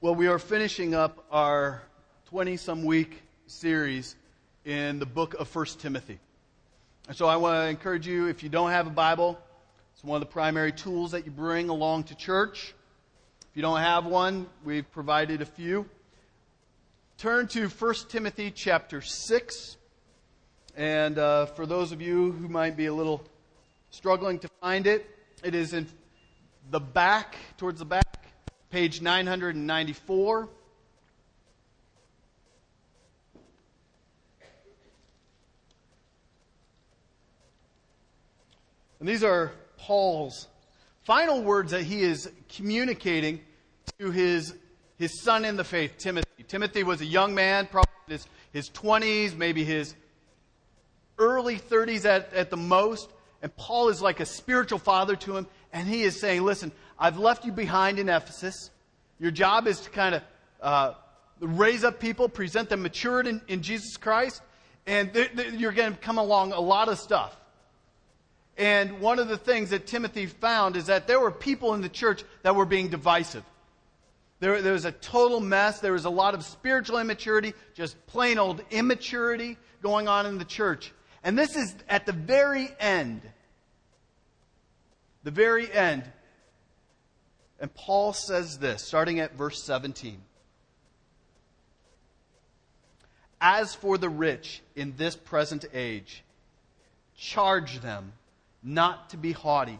Well, we are finishing up our 20 some week series in the book of 1 Timothy. And so I want to encourage you, if you don't have a Bible, it's one of the primary tools that you bring along to church. If you don't have one, we've provided a few. Turn to 1 Timothy chapter 6. And uh, for those of you who might be a little struggling to find it, it is in the back, towards the back, page 994. And these are Paul's final words that he is communicating to his, his son in the faith, Timothy. Timothy was a young man, probably his, his 20s, maybe his early 30s at, at the most. And Paul is like a spiritual father to him. And he is saying, listen, I've left you behind in Ephesus. Your job is to kind of uh, raise up people, present them matured in, in Jesus Christ. And th- th- you're going to come along a lot of stuff. And one of the things that Timothy found is that there were people in the church that were being divisive. There, there was a total mess. There was a lot of spiritual immaturity, just plain old immaturity going on in the church. And this is at the very end. The very end. And Paul says this, starting at verse 17. As for the rich in this present age, charge them not to be haughty,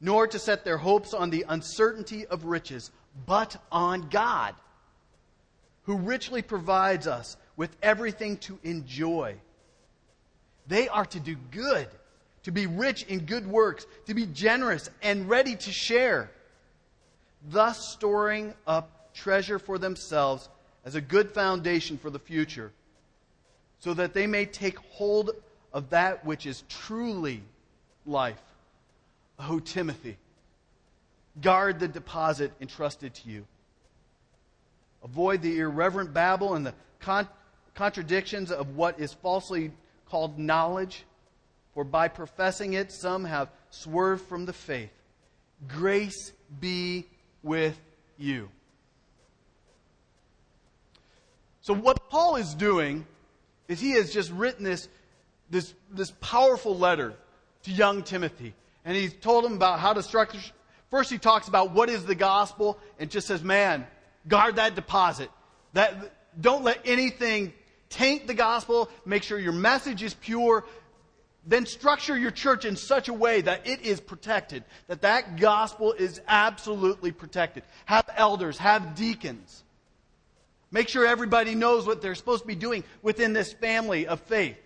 nor to set their hopes on the uncertainty of riches, but on God, who richly provides us with everything to enjoy. They are to do good, to be rich in good works, to be generous and ready to share, thus storing up treasure for themselves as a good foundation for the future, so that they may take hold of that which is truly life. O Timothy, guard the deposit entrusted to you. Avoid the irreverent babble and the con- contradictions of what is falsely called knowledge, for by professing it, some have swerved from the faith. Grace be with you. So, what Paul is doing is he has just written this, this, this powerful letter to young Timothy. And he's told him about how to structure. First, he talks about what is the gospel and just says, man, guard that deposit. That, don't let anything taint the gospel. Make sure your message is pure. Then structure your church in such a way that it is protected, that that gospel is absolutely protected. Have elders, have deacons. Make sure everybody knows what they're supposed to be doing within this family of faith,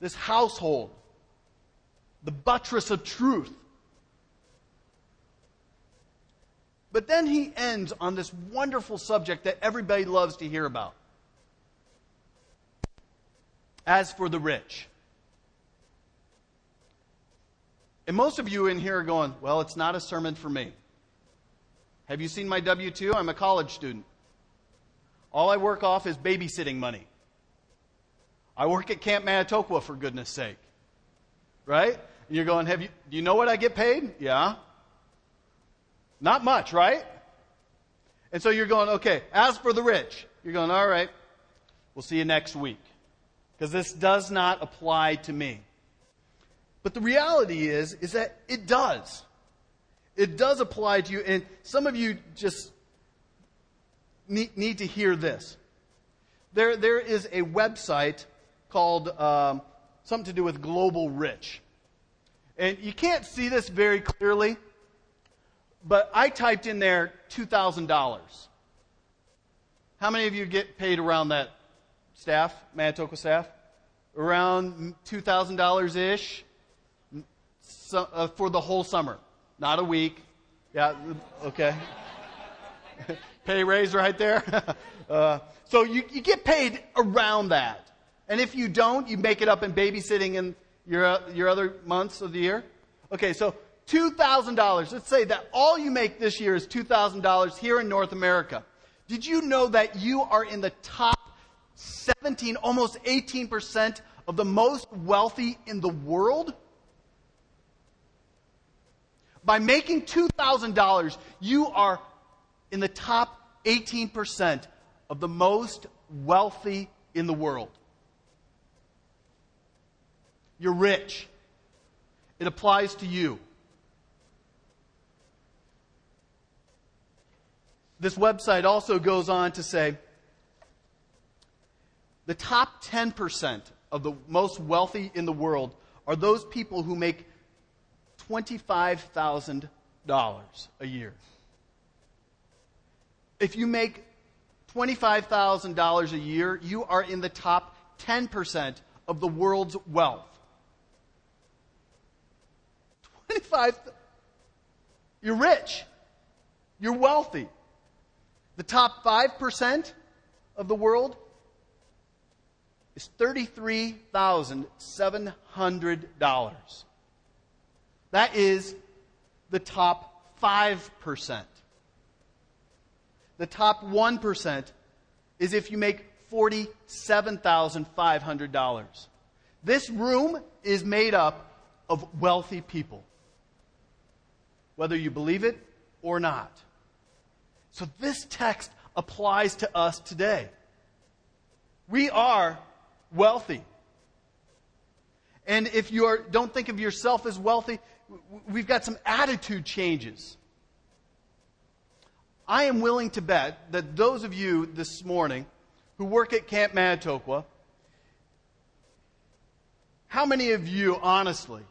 this household the buttress of truth. But then he ends on this wonderful subject that everybody loves to hear about. As for the rich. And most of you in here are going, well, it's not a sermon for me. Have you seen my W 2? I'm a college student. All I work off is babysitting money. I work at Camp Manitoqua, for goodness sake. Right? And you're going, have you, do you know what I get paid? Yeah. Not much, right? And so you're going, okay, as for the rich, you're going, all right, we'll see you next week. Because this does not apply to me. But the reality is, is that it does. It does apply to you. And some of you just need, need to hear this. There, there is a website called um, something to do with Global Rich. And you can't see this very clearly, but I typed in there $2,000. How many of you get paid around that staff, Manitoqua staff? Around $2,000 ish so, uh, for the whole summer, not a week. Yeah, okay. Pay raise right there. uh, so you, you get paid around that. And if you don't, you make it up in babysitting in your, your other months of the year? Okay, so $2,000. Let's say that all you make this year is $2,000 here in North America. Did you know that you are in the top 17, almost 18% of the most wealthy in the world? By making $2,000, you are in the top 18% of the most wealthy in the world. You're rich. It applies to you. This website also goes on to say the top 10% of the most wealthy in the world are those people who make $25,000 a year. If you make $25,000 a year, you are in the top 10% of the world's wealth. 25 You're rich. You're wealthy. The top 5% of the world is $33,700. That is the top 5%. The top 1% is if you make $47,500. This room is made up of wealthy people, whether you believe it or not. So this text applies to us today. We are wealthy. And if you are, don't think of yourself as wealthy, we've got some attitude changes. I am willing to bet that those of you this morning who work at Camp Manitoqua, how many of you, honestly,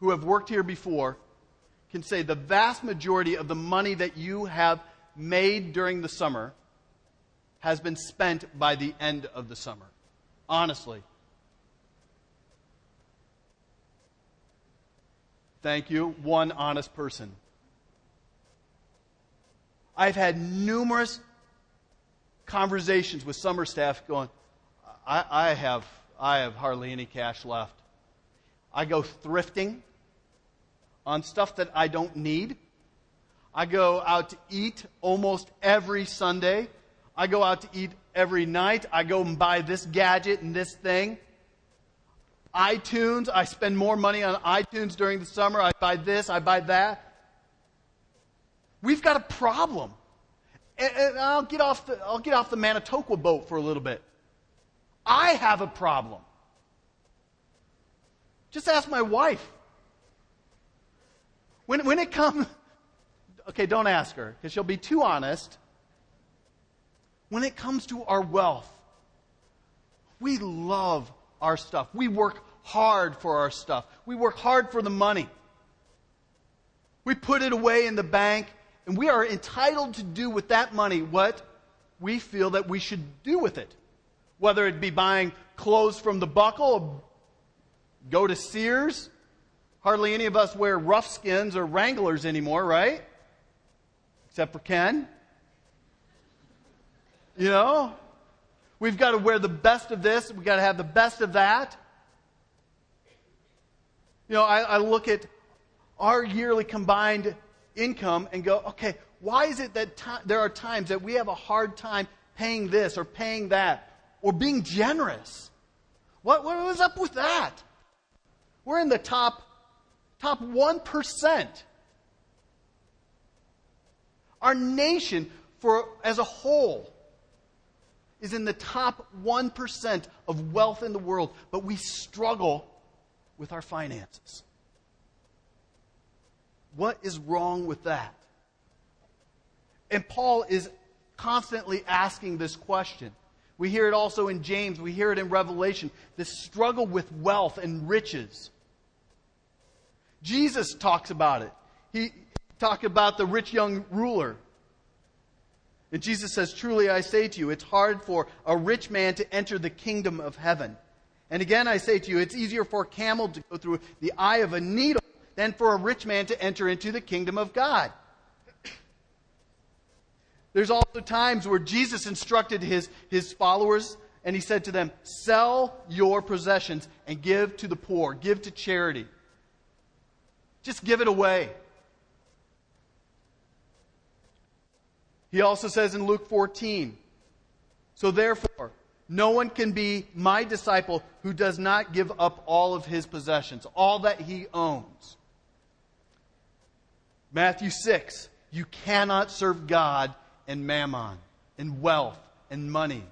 who have worked here before, can say the vast majority of the money that you have made during the summer has been spent by the end of the summer. Honestly. Thank you. One honest person. I've had numerous conversations with summer staff going, I, I, have, I have hardly any cash left. I go thrifting on stuff that I don't need. I go out to eat almost every Sunday. I go out to eat every night. I go and buy this gadget and this thing. iTunes, I spend more money on iTunes during the summer. I buy this, I buy that. We've got a problem. And, and I'll, get off the, I'll get off the Manitoqua boat for a little bit. I have a problem. Just ask my wife. When, when it comes, okay, don't ask her because she'll be too honest. When it comes to our wealth, we love our stuff. We work hard for our stuff. We work hard for the money. We put it away in the bank, and we are entitled to do with that money what we feel that we should do with it. Whether it be buying clothes from the buckle, go to Sears. Hardly any of us wear rough skins or Wranglers anymore, right? except for Ken. You know? We've got to wear the best of this, we've got to have the best of that. You know, I, I look at our yearly combined income and go, okay, why is it that there are times that we have a hard time paying this or paying that or being generous? What, what was up with that? We're in the top, top 1% our nation, for, as a whole, is in the top 1% of wealth in the world, but we struggle with our finances. What is wrong with that? And Paul is constantly asking this question. We hear it also in James, we hear it in Revelation this struggle with wealth and riches. Jesus talks about it. He, talked about the rich young ruler. And Jesus says, Truly I say to you, it's hard for a rich man to enter the kingdom of heaven. And again I say to you, it's easier for a camel to go through the eye of a needle than for a rich man to enter into the kingdom of God. There's also times where Jesus instructed his, his followers and he said to them, Sell your possessions and give to the poor, give to charity. Just give it away. He also says in Luke 14, So therefore, no one can be my disciple who does not give up all of his possessions, all that he owns. Matthew 6, you cannot serve God and mammon, and wealth and money.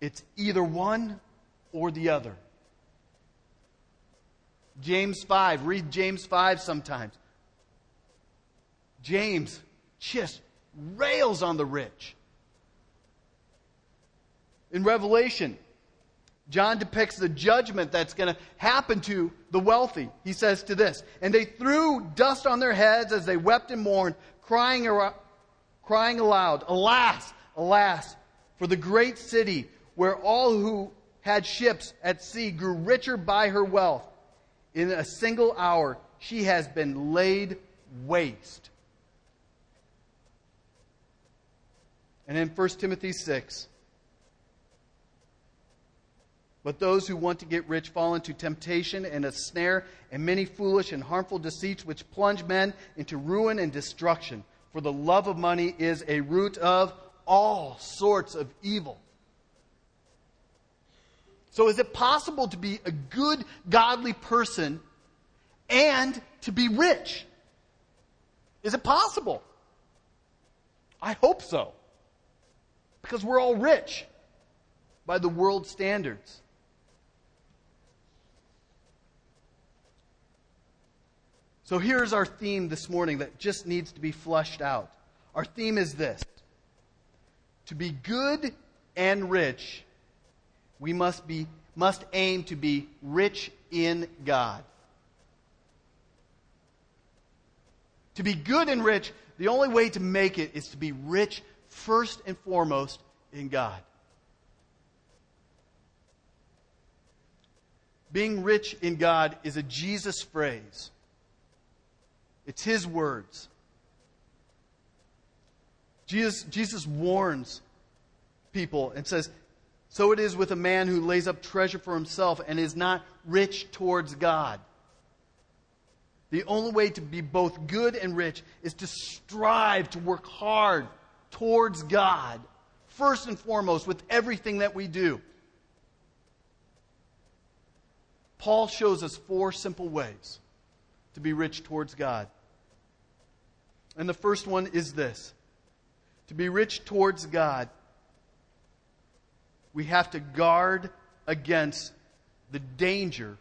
It's either one or the other. James 5, read James 5 sometimes. James just rails on the rich. In Revelation, John depicts the judgment that's going to happen to the wealthy. He says to this, and they threw dust on their heads as they wept and mourned, crying, crying aloud, Alas, alas, for the great city where all who had ships at sea grew richer by her wealth. In a single hour, she has been laid waste. And in 1 Timothy 6, but those who want to get rich fall into temptation and a snare and many foolish and harmful deceits which plunge men into ruin and destruction. For the love of money is a root of all sorts of evil. So, is it possible to be a good, godly person and to be rich? Is it possible? I hope so. Because we're all rich by the world standards. So here's our theme this morning that just needs to be flushed out. Our theme is this To be good and rich, we must, be, must aim to be rich in God. To be good and rich, the only way to make it is to be rich first and foremost in God. Being rich in God is a Jesus phrase. It's his words. Jesus, Jesus warns people and says, So it is with a man who lays up treasure for himself and is not rich towards God. The only way to be both good and rich is to strive to work hard towards God, first and foremost, with everything that we do. Paul shows us four simple ways to be rich towards God. And the first one is this to be rich towards God, we have to guard against the danger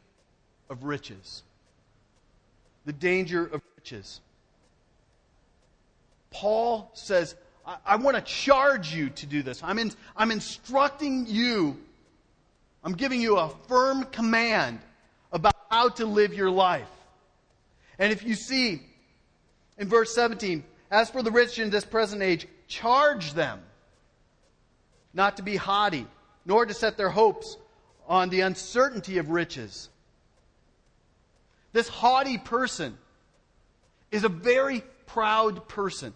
of riches. The danger of riches. Paul says, I, I want to charge you to do this. I'm, in, I'm instructing you, I'm giving you a firm command about how to live your life. And if you see in verse 17, as for the rich in this present age, charge them not to be haughty, nor to set their hopes on the uncertainty of riches. This haughty person is a very proud person.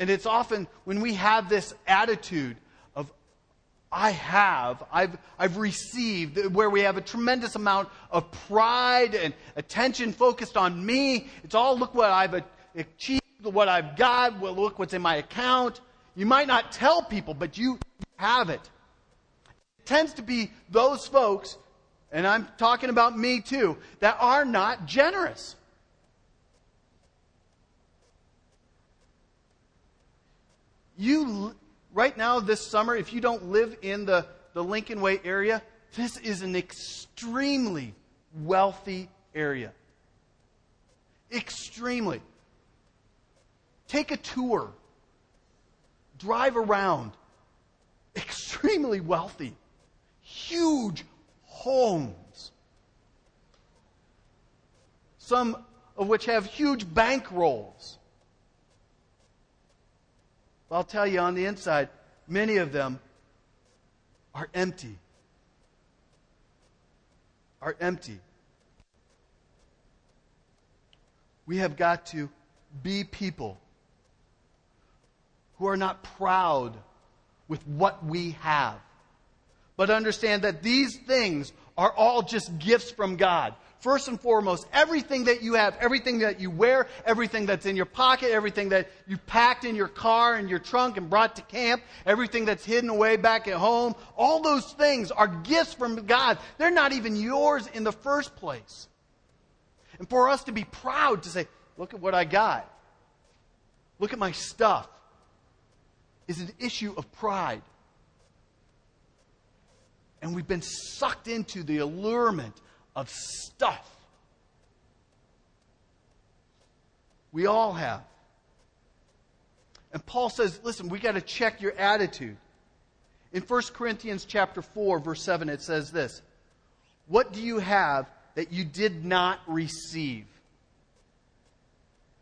And it's often when we have this attitude of, I have, I've, I've received, where we have a tremendous amount of pride and attention focused on me. It's all look what I've achieved, what I've got, well, look what's in my account. You might not tell people, but you have it. It tends to be those folks, and I'm talking about me too, that are not generous. You right now, this summer, if you don't live in the, the Lincoln Way area, this is an extremely wealthy area. Extremely. Take a tour, drive around. Extremely wealthy. Huge homes. Some of which have huge bank rolls. I'll tell you on the inside, many of them are empty. Are empty. We have got to be people who are not proud with what we have, but understand that these things are all just gifts from God first and foremost, everything that you have, everything that you wear, everything that's in your pocket, everything that you packed in your car and your trunk and brought to camp, everything that's hidden away back at home, all those things are gifts from God. They're not even yours in the first place. And for us to be proud to say, look at what I got. look at my stuff, is an issue of pride. And we've been sucked into the allurement of stuff. We all have. And Paul says, listen, we got to check your attitude. In 1 Corinthians chapter 4 verse 7 it says this, "What do you have that you did not receive?"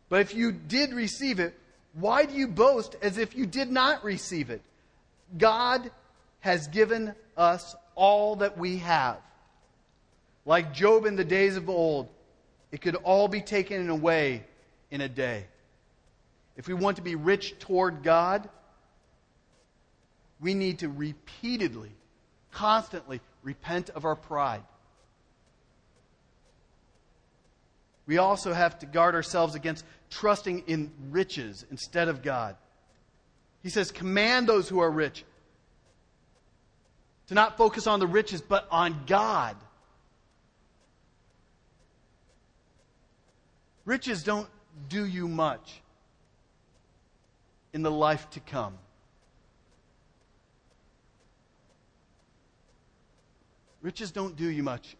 But if you did receive it, why do you boast as if you did not receive it? God has given us all that we have. Like Job in the days of old, it could all be taken away in a day. If we want to be rich toward God, we need to repeatedly, constantly repent of our pride. We also have to guard ourselves against trusting in riches instead of God. He says, Command those who are rich to not focus on the riches, but on God. Riches don't do you much in the life to come. Riches don't do you much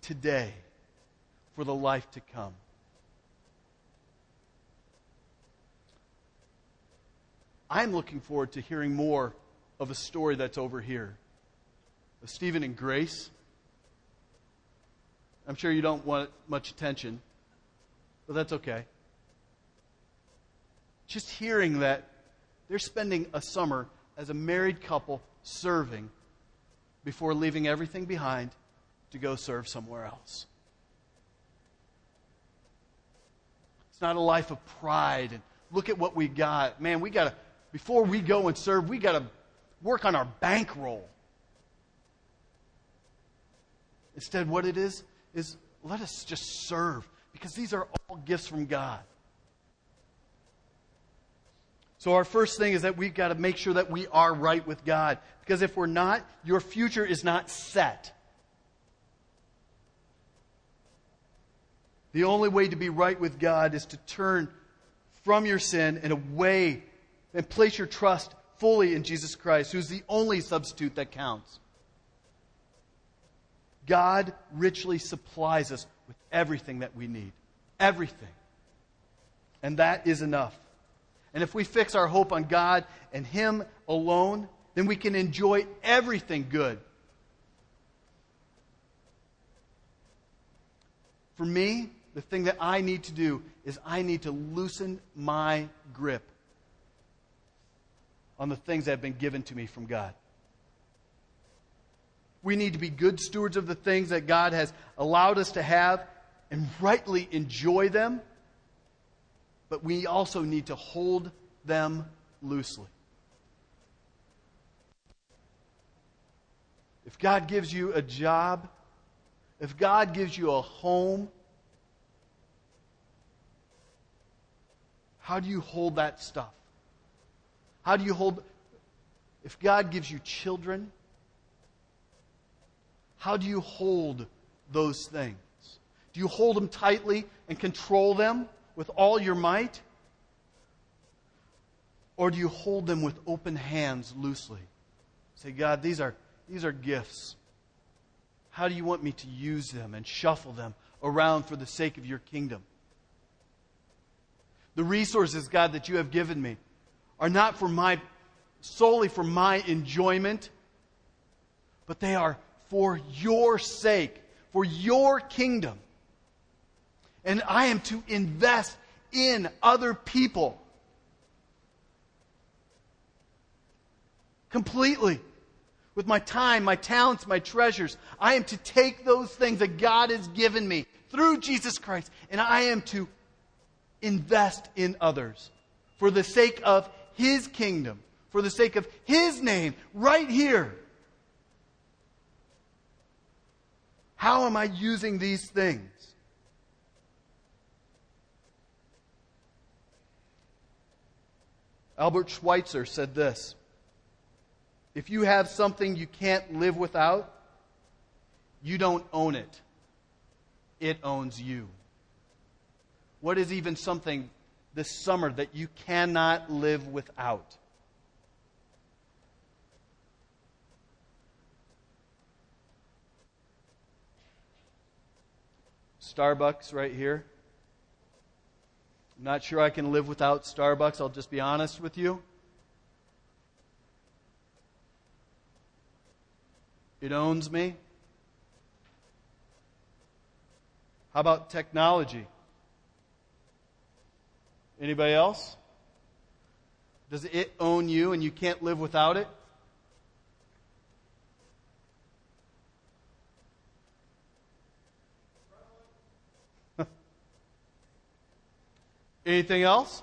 today for the life to come. I'm looking forward to hearing more of a story that's over here of Stephen and Grace. I'm sure you don't want much attention, but that's okay. Just hearing that they're spending a summer as a married couple serving before leaving everything behind to go serve somewhere else. It's not a life of pride and look at what we got. Man, we got to, before we go and serve, we got to work on our bankroll. Instead, what it is, is let us just serve because these are all gifts from God. So, our first thing is that we've got to make sure that we are right with God. Because if we're not, your future is not set. The only way to be right with God is to turn from your sin and away and place your trust fully in Jesus Christ, who's the only substitute that counts. God richly supplies us with everything that we need. Everything. And that is enough. And if we fix our hope on God and Him alone, then we can enjoy everything good. For me, the thing that I need to do is I need to loosen my grip on the things that have been given to me from God. We need to be good stewards of the things that God has allowed us to have and rightly enjoy them but we also need to hold them loosely. If God gives you a job, if God gives you a home, how do you hold that stuff? How do you hold, if God gives you children, how do you hold those things? Do you hold them tightly and control them? with all your might? Or do you hold them with open hands loosely? Say, God, these are, these are gifts. How do you want me to use them and shuffle them around for the sake of your kingdom? The resources, God, that you have given me are not for my solely for my enjoyment, but they are for your sake, for your kingdom. And I am to invest in other people. Completely. With my time, my talents, my treasures. I am to take those things that God has given me through Jesus Christ and I am to invest in others for the sake of His kingdom, for the sake of His name, right here. How am I using these things? Albert Schweitzer said this If you have something you can't live without, you don't own it, it owns you. What is even something this summer that you cannot live without. Starbucks right here. I'm not sure I can live without Starbucks, I'll just be honest with you. It owns me. How about technology? Anybody else? Does it own you and you can't live without it? Anything else?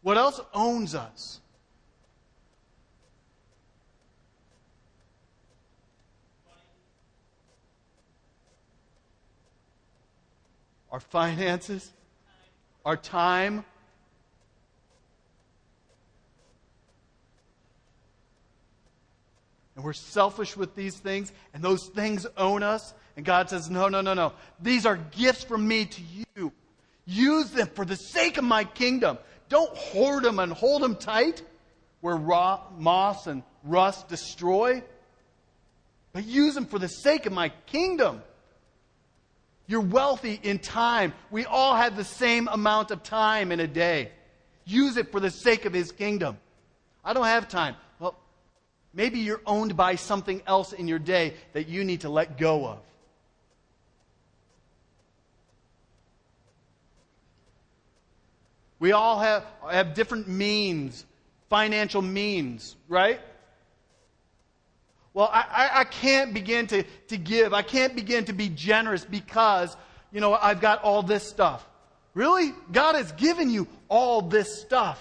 What else owns us? Our finances, our time. And we're selfish with these things, and those things own us. And God says, No, no, no, no. These are gifts from me to you. Use them for the sake of my kingdom. Don't hoard them and hold them tight where raw, moss and rust destroy, but use them for the sake of my kingdom. You're wealthy in time. We all have the same amount of time in a day. Use it for the sake of his kingdom. I don't have time. Maybe you're owned by something else in your day that you need to let go of. We all have, have different means, financial means, right? Well, I, I, I can't begin to, to give. I can't begin to be generous because, you know, I've got all this stuff. Really? God has given you all this stuff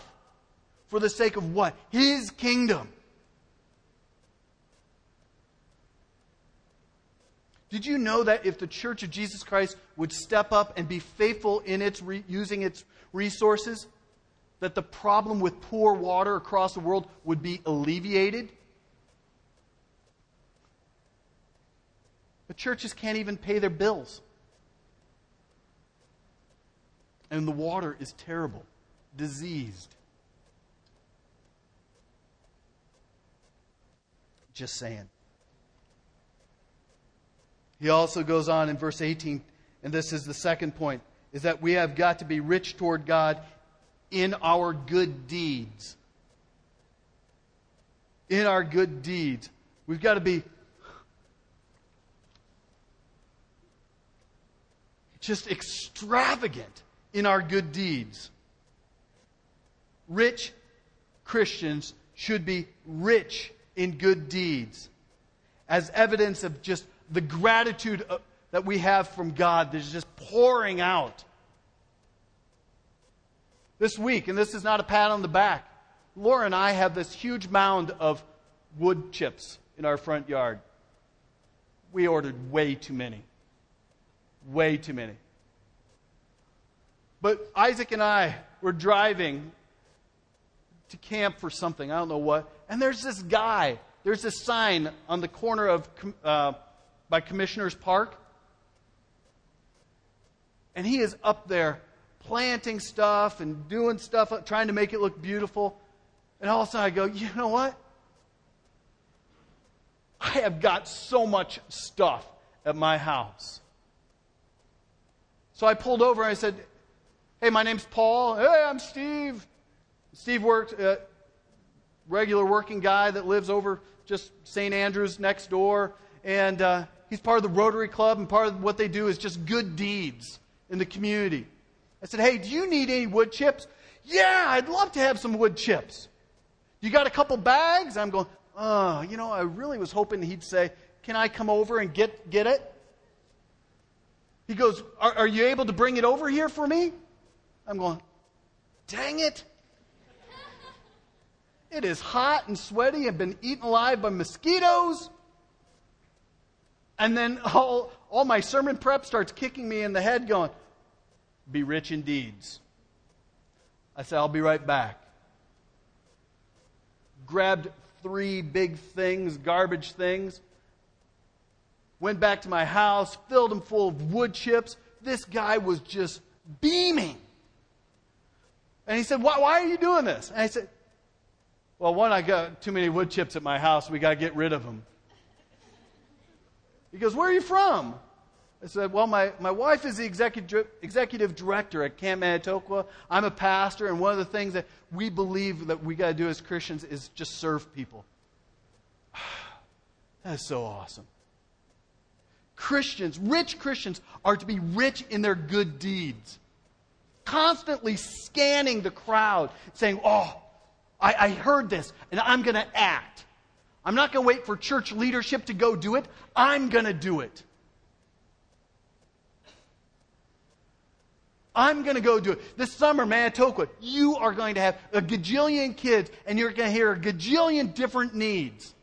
for the sake of what? His kingdom. Did you know that if the Church of Jesus Christ would step up and be faithful in its re- using its resources, that the problem with poor water across the world would be alleviated? The churches can't even pay their bills. And the water is terrible, diseased. Just saying. He also goes on in verse 18, and this is the second point, is that we have got to be rich toward God in our good deeds. In our good deeds. We've got to be just extravagant in our good deeds. Rich Christians should be rich in good deeds as evidence of just the gratitude uh, that we have from God that's just pouring out. This week, and this is not a pat on the back, Laura and I have this huge mound of wood chips in our front yard. We ordered way too many. Way too many. But Isaac and I were driving to camp for something, I don't know what, and there's this guy. There's this sign on the corner of uh, by Commissioner's Park. And he is up there planting stuff and doing stuff, trying to make it look beautiful. And all of a sudden I go, you know what? I have got so much stuff at my house. So I pulled over and I said, Hey, my name's Paul. Hey, I'm Steve. Steve worked, uh, regular working guy that lives over just St. Andrews next door. And uh, He's part of the Rotary Club, and part of what they do is just good deeds in the community. I said, Hey, do you need any wood chips? Yeah, I'd love to have some wood chips. You got a couple bags? I'm going, Oh, you know, I really was hoping he'd say, Can I come over and get, get it? He goes, are, are you able to bring it over here for me? I'm going, Dang it. It is hot and sweaty. I've been eaten alive by mosquitoes. And then all, all my sermon prep starts kicking me in the head, going, Be rich in deeds. I said, I'll be right back. Grabbed three big things, garbage things. Went back to my house, filled them full of wood chips. This guy was just beaming. And he said, why, why are you doing this? And I said, Well, one, I got too many wood chips at my house. We got to get rid of them. He goes, Where are you from? I said, Well, my, my wife is the executive, executive director at Camp Manitoqua. I'm a pastor, and one of the things that we believe that we got to do as Christians is just serve people. that is so awesome. Christians, rich Christians, are to be rich in their good deeds. Constantly scanning the crowd, saying, Oh, I, I heard this, and I'm going to act. I'm not going to wait for church leadership to go do it. I'm going to do it. I'm going to go do it. This summer, Manitoqua, you are going to have a gajillion kids and you're going to hear a gajillion different needs.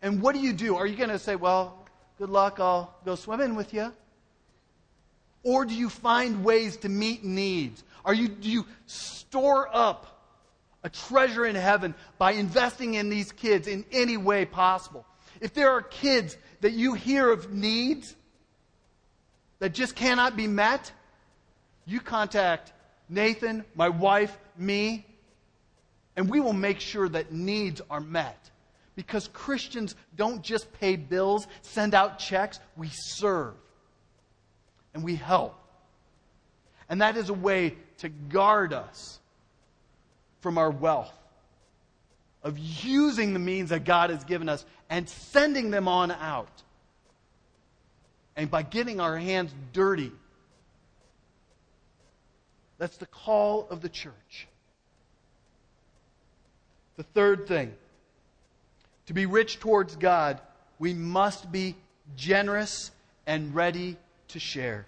And what do you do? Are you going to say, well, good luck, I'll go swimming with you? Or do you find ways to meet needs? Are you, do you store up a treasure in heaven by investing in these kids in any way possible? If there are kids that you hear of needs that just cannot be met, you contact Nathan, my wife, me, and we will make sure that needs are met. Because Christians don't just pay bills, send out checks, we serve and we help. And that is a way to guard us from our wealth, of using the means that God has given us and sending them on out. And by getting our hands dirty that's the call of the church. The third thing to be rich towards God, we must be generous and ready to share.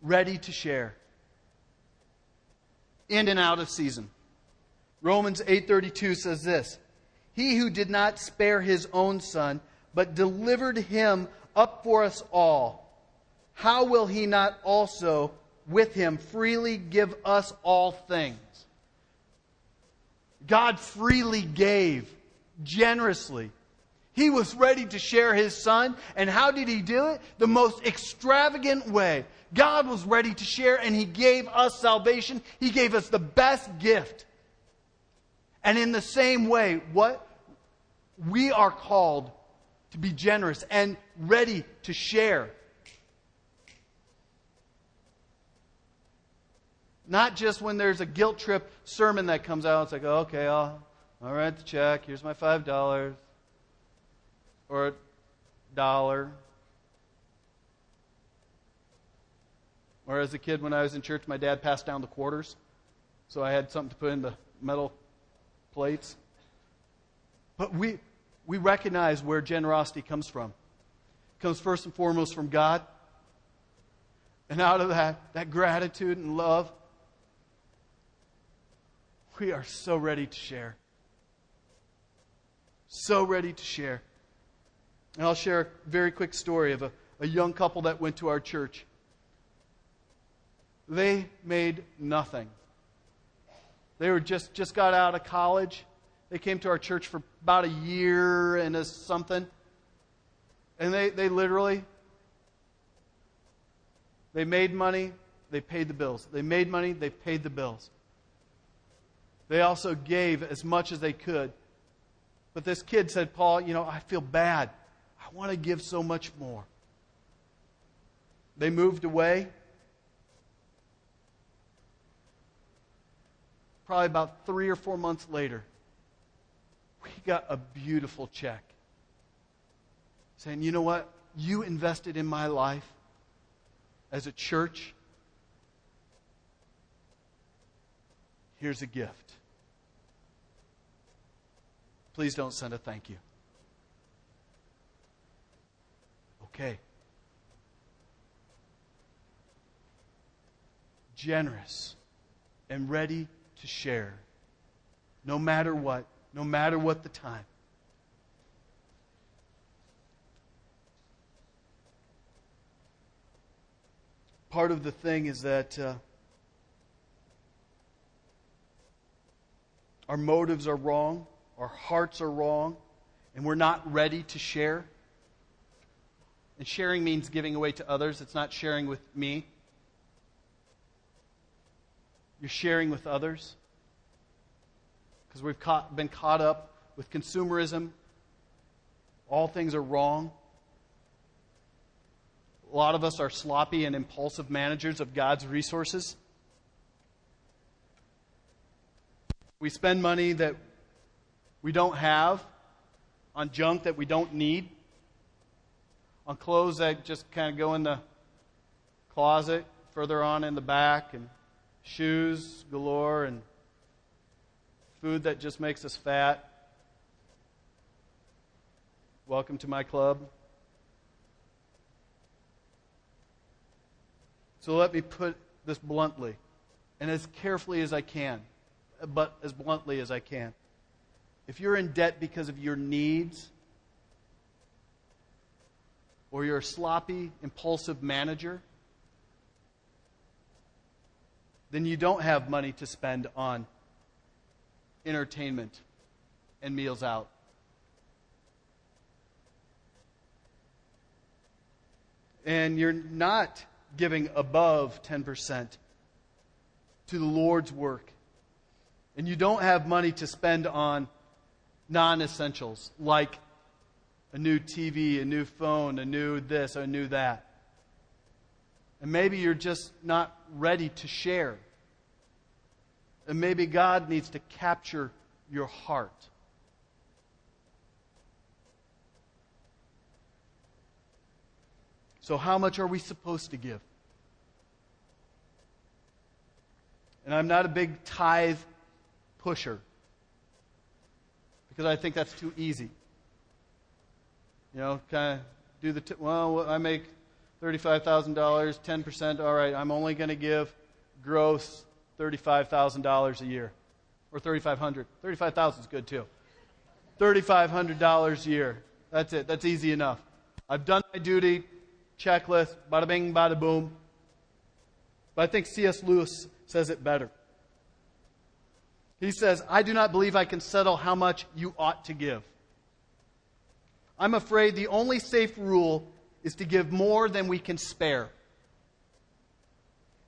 Ready to share. In and out of season. Romans 8:32 says this, "He who did not spare his own son, but delivered him up for us all, how will he not also with him freely give us all things. God freely gave generously. He was ready to share his son. And how did he do it? The most extravagant way. God was ready to share and he gave us salvation. He gave us the best gift. And in the same way, what? We are called to be generous and ready to share. Not just when there's a guilt trip sermon that comes out. It's like, okay, I'll, I'll write the check. Here's my $5. Or a dollar. Or as a kid, when I was in church, my dad passed down the quarters. So I had something to put in the metal plates. But we, we recognize where generosity comes from. It comes first and foremost from God. And out of that, that gratitude and love, we are so ready to share. So ready to share. And I'll share a very quick story of a, a young couple that went to our church. They made nothing. They were just, just got out of college. They came to our church for about a year and a something. And they, they literally, they made money, they paid the bills. They made money, they paid the bills. They also gave as much as they could. But this kid said, Paul, you know, I feel bad. I want to give so much more. They moved away. Probably about three or four months later, we got a beautiful check saying, you know what? You invested in my life as a church. Here's a gift. Please don't send a thank you. Okay. Generous and ready to share. No matter what, no matter what the time. Part of the thing is that uh, our motives are wrong our hearts are wrong, and we're not ready to share. And sharing means giving away to others, it's not sharing with me. you're sharing with others? Because we've caught, been caught up with consumerism. All things are wrong. A lot of us are sloppy and impulsive managers of God's resources. We spend money that we don't have on junk that we don't need, on clothes that just kind of go in the closet further on in the back, and shoes galore, and food that just makes us fat. Welcome to my club. So let me put this bluntly and as carefully as I can, but as bluntly as I can. If you're in debt because of your needs, or you're a sloppy, impulsive manager, then you don't have money to spend on entertainment and meals out. And you're not giving above 10% to the Lord's work. And you don't have money to spend on non essentials like a new TV, a new phone, a new this, a new that. And maybe you're just not ready to share. And maybe God needs to capture your heart. So, how much are we supposed to give? And I'm not a big tithe pusher because I think that's too easy. You know, kind of do the, t- well, I make $35,000, 10%, all right, I'm only going to give gross $35,000 a year. Or 3500 35,000 is good too. $3,500 a year. That's it. That's easy enough. I've done my duty checklist, bada bing, bada boom. But I think C.S. Lewis says it better. He says, I do not believe I can settle how much you ought to give. I'm afraid the only safe rule is to give more than we can spare.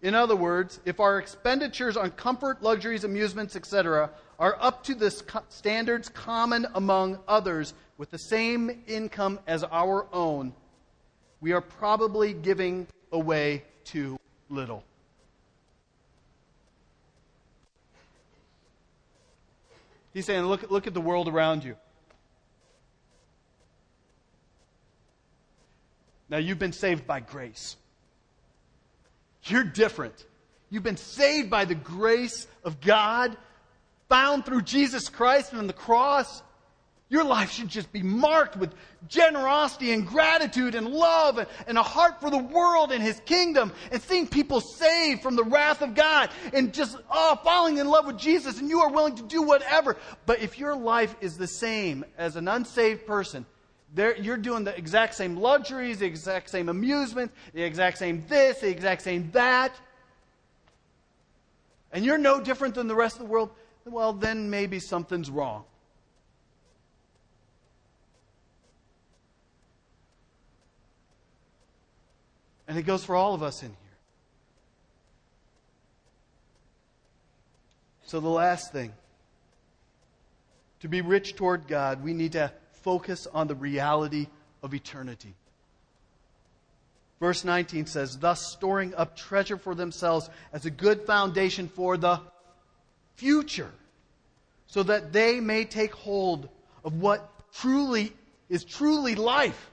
In other words, if our expenditures on comfort, luxuries, amusements, etc., are up to the standards common among others with the same income as our own, we are probably giving away too little. He's saying, look, look at the world around you. Now, you've been saved by grace. You're different. You've been saved by the grace of God, found through Jesus Christ and the cross. Your life should just be marked with generosity and gratitude and love and, a heart for the world and His kingdom and seeing people saved from the wrath of God and just oh, falling in love with Jesus and you are willing to do whatever. But if your life is the same as an unsaved person, you're doing the exact same luxuries, the exact same amusements, the exact same this, the exact same that, and you're no different than the rest of the world, well, then maybe something's wrong. And it goes for all of us in here. So, the last thing to be rich toward God, we need to focus on the reality of eternity. Verse 19 says, Thus storing up treasure for themselves as a good foundation for the future, so that they may take hold of what truly is truly life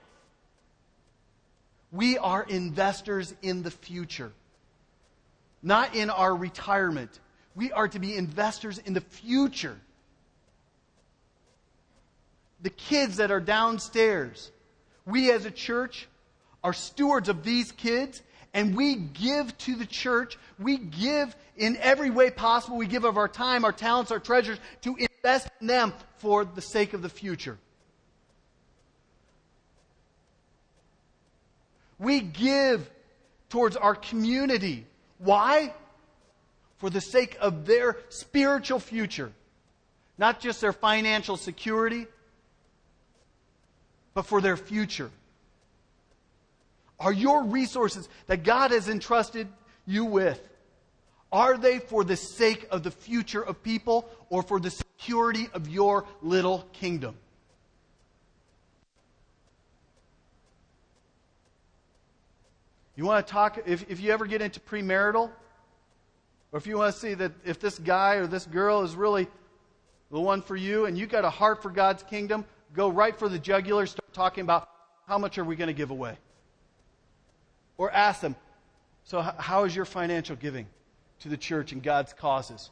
we are investors in the future, not in our retirement. We are to be investors in the future. The kids that are downstairs, we as a church are stewards of these kids, and we give to the church. We give in every way possible. We give of our time, our talents, our treasures to invest in them for the sake of the future. We give towards our community. Why? For the sake of their spiritual future. Not just their financial security, but for their future. Are your resources that God has entrusted you with, Are they for the sake of the future of people or for the security of your little kingdom? You want to talk, if, if you ever get into premarital, or if you want to see that if this guy or this girl is really the one for you and you've got a heart for God's kingdom, go right for the jugular, start talking about how much are we going to give away? Or ask them, so how is your financial giving to the church and God's causes?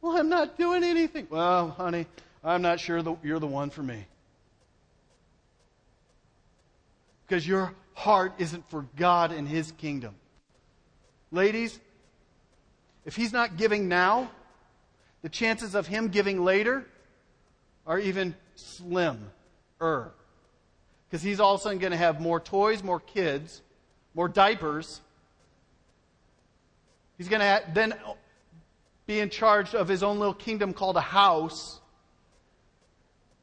Well, I'm not doing anything. Well, honey, I'm not sure you're the one for me. Because your heart isn't for God and His kingdom. Ladies, if He's not giving now, the chances of Him giving later are even slim er. Because He's all of a sudden going to have more toys, more kids, more diapers. He's going to then be in charge of His own little kingdom called a house.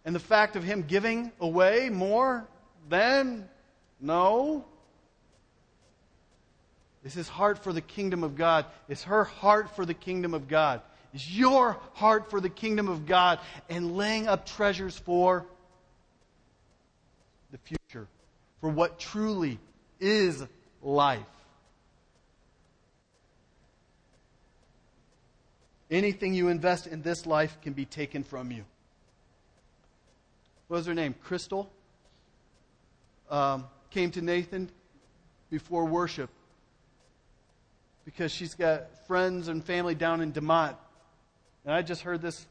And the fact of Him giving away more, then no. Is his heart for the kingdom of God? Is her heart for the kingdom of God? Is your heart for the kingdom of God and laying up treasures for the future, for what truly is life? Anything you invest in this life can be taken from you. What was her name? Crystal? Um, came to Nathan before worship because she's got friends and family down in DeMotte. And I just heard this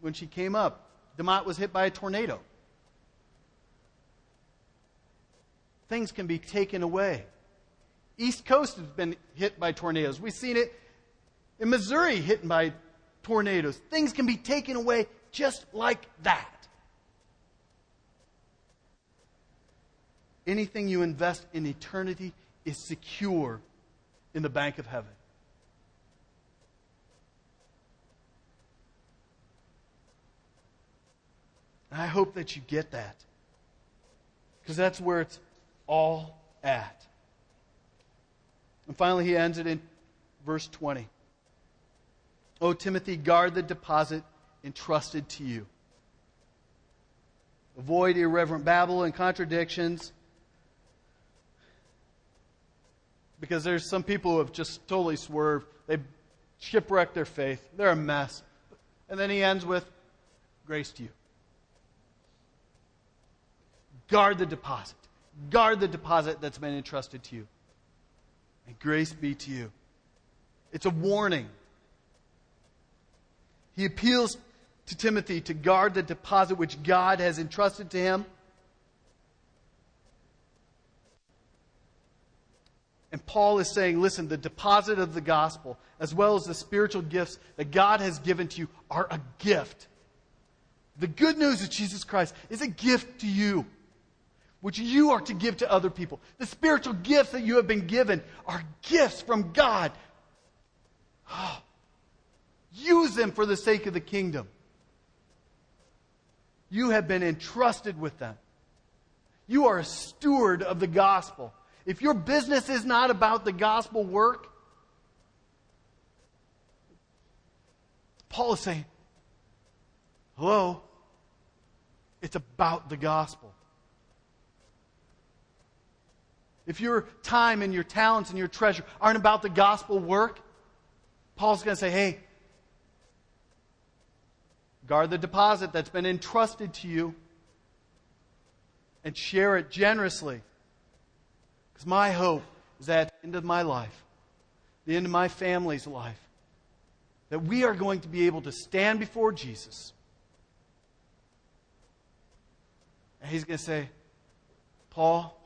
when she came up. DeMotte was hit by a tornado. Things can be taken away. East Coast has been hit by tornadoes. We've seen it in Missouri hit by tornadoes. Things can be taken away just like that. Anything you invest in eternity is secure in the bank of heaven. And I hope that you get that. Because that's where it's all at. And finally, he ends it in verse 20. O Timothy, guard the deposit entrusted to you. Avoid irreverent babble and contradictions because there's some people who have just totally swerved. They shipwrecked their faith. They're a mess. And then he ends with grace to you. Guard the deposit. Guard the deposit that's been entrusted to you. And grace be to you. It's a warning. He appeals to Timothy to guard the deposit which God has entrusted to him. And Paul is saying, listen, the deposit of the gospel, as well as the spiritual gifts that God has given to you, are a gift. The good news of Jesus Christ is a gift to you, which you are to give to other people. The spiritual gifts that you have been given are gifts from God. Oh, use them for the sake of the kingdom. You have been entrusted with them. You are a steward of the gospel. If your business is not about the gospel work, Paul is saying, hello, it's about the gospel. If your time and your talents and your treasure aren't about the gospel work, Paul's going to say, hey, guard the deposit that's been entrusted to you and share it generously. Because my hope is that at the end of my life, the end of my family's life, that we are going to be able to stand before Jesus. And he's going to say, Paul,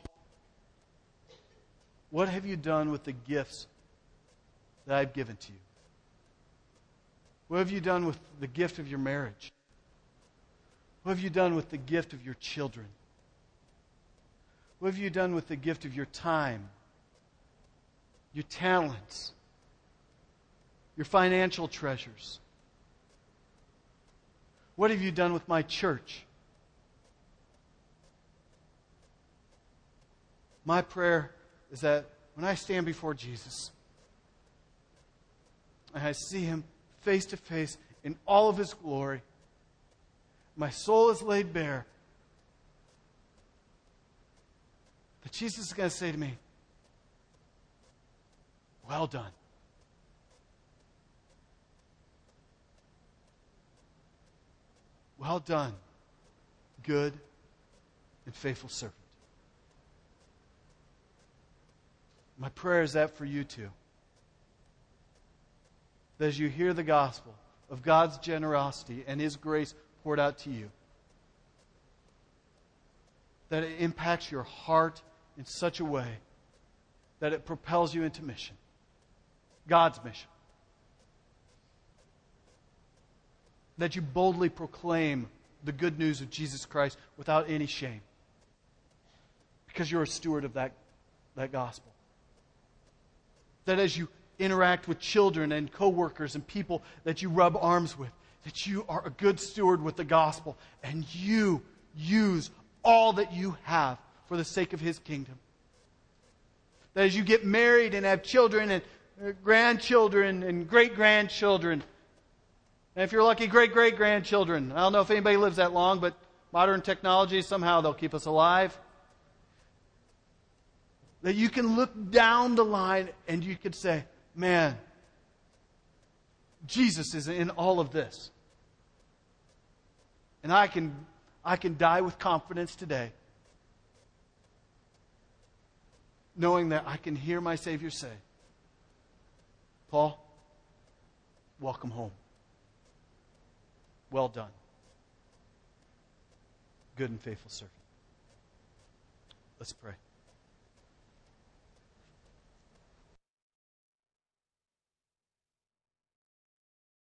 what have you done with the gifts that I've given to you? What have you done with the gift of your marriage? What have you done with the gift of your children? What have you done with the gift of your time, your talents, your financial treasures? What have you done with my church? My prayer is that when I stand before Jesus, and I see him face to face in all of his glory. My soul is laid bare. That Jesus is going to say to me, Well done. Well done, good and faithful servant. My prayer is that for you too. That as you hear the gospel of God's generosity and His grace poured out to you, that it impacts your heart in such a way that it propels you into mission God's mission. That you boldly proclaim the good news of Jesus Christ without any shame because you're a steward of that, that gospel. That as you interact with children and coworkers and people that you rub arms with, that you are a good steward with the gospel and you use all that you have for the sake of his kingdom. That as you get married and have children and uh, grandchildren and great grandchildren, and if you're lucky, great great grandchildren. I don't know if anybody lives that long, but modern technology, somehow they'll keep us alive. That you can look down the line and you could say, man, Jesus is in all of this. And I can, I can die with confidence today, knowing that I can hear my Savior say, Paul, welcome home. Well done. Good and faithful servant. Let's pray.